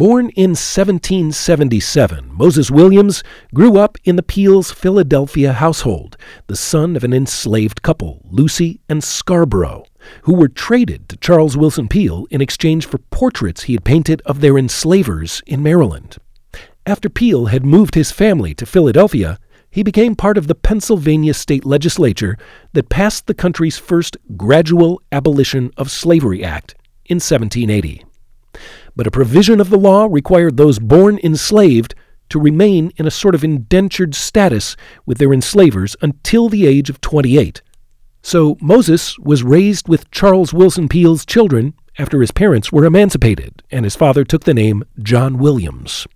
Born in 1777, Moses Williams grew up in the Peales Philadelphia household, the son of an enslaved couple, Lucy and Scarborough, who were traded to Charles Willson Peale in exchange for portraits he had painted of their enslavers in Maryland. After Peale had moved his family to Philadelphia, he became part of the Pennsylvania state legislature that passed the country's first gradual abolition of slavery act in 1780. But a provision of the law required those born enslaved to remain in a sort of indentured status with their enslavers until the age of 28. So Moses was raised with Charles Willson Peale's children after his parents were emancipated and his father took the name John Williams.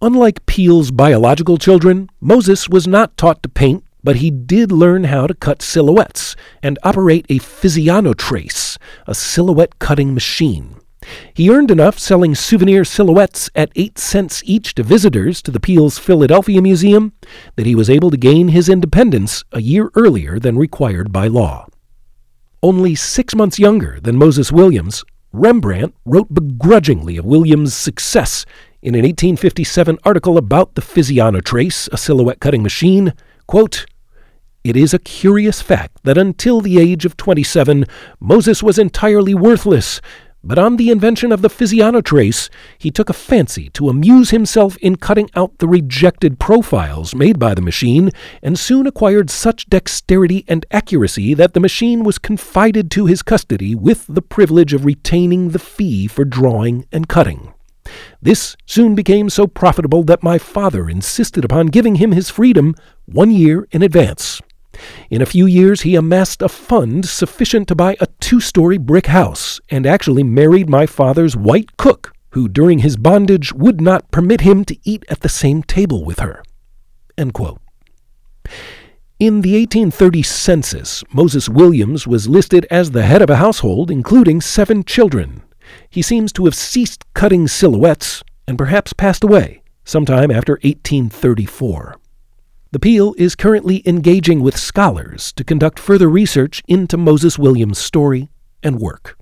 Unlike Peale's biological children, Moses was not taught to paint, but he did learn how to cut silhouettes and operate a physiognotrace, a silhouette cutting machine. He earned enough selling souvenir silhouettes at 8 cents each to visitors to the Peale's Philadelphia Museum that he was able to gain his independence a year earlier than required by law. Only six months younger than Moses Williams, Rembrandt wrote begrudgingly of Williams' success in an 1857 article about the Physiognotrace, a silhouette cutting machine, quote, it is a curious fact that until the age of 27, Moses was entirely worthless, but on the invention of the Physiognotrace, he took a fancy to amuse himself in cutting out the rejected profiles made by the machine, and soon acquired such dexterity and accuracy that the machine was confided to his custody with the privilege of retaining the fee for drawing and cutting. This soon became so profitable that my father insisted upon giving him his freedom one year in advance. In a few years, he amassed a fund sufficient to buy a two story brick house and actually married my father's white cook, who during his bondage would not permit him to eat at the same table with her. In the 1830 census, Moses Williams was listed as the head of a household including seven children, he seems to have ceased cutting silhouettes and perhaps passed away sometime after 1834. The Peale is currently engaging with scholars to conduct further research into Moses Williams' story and work.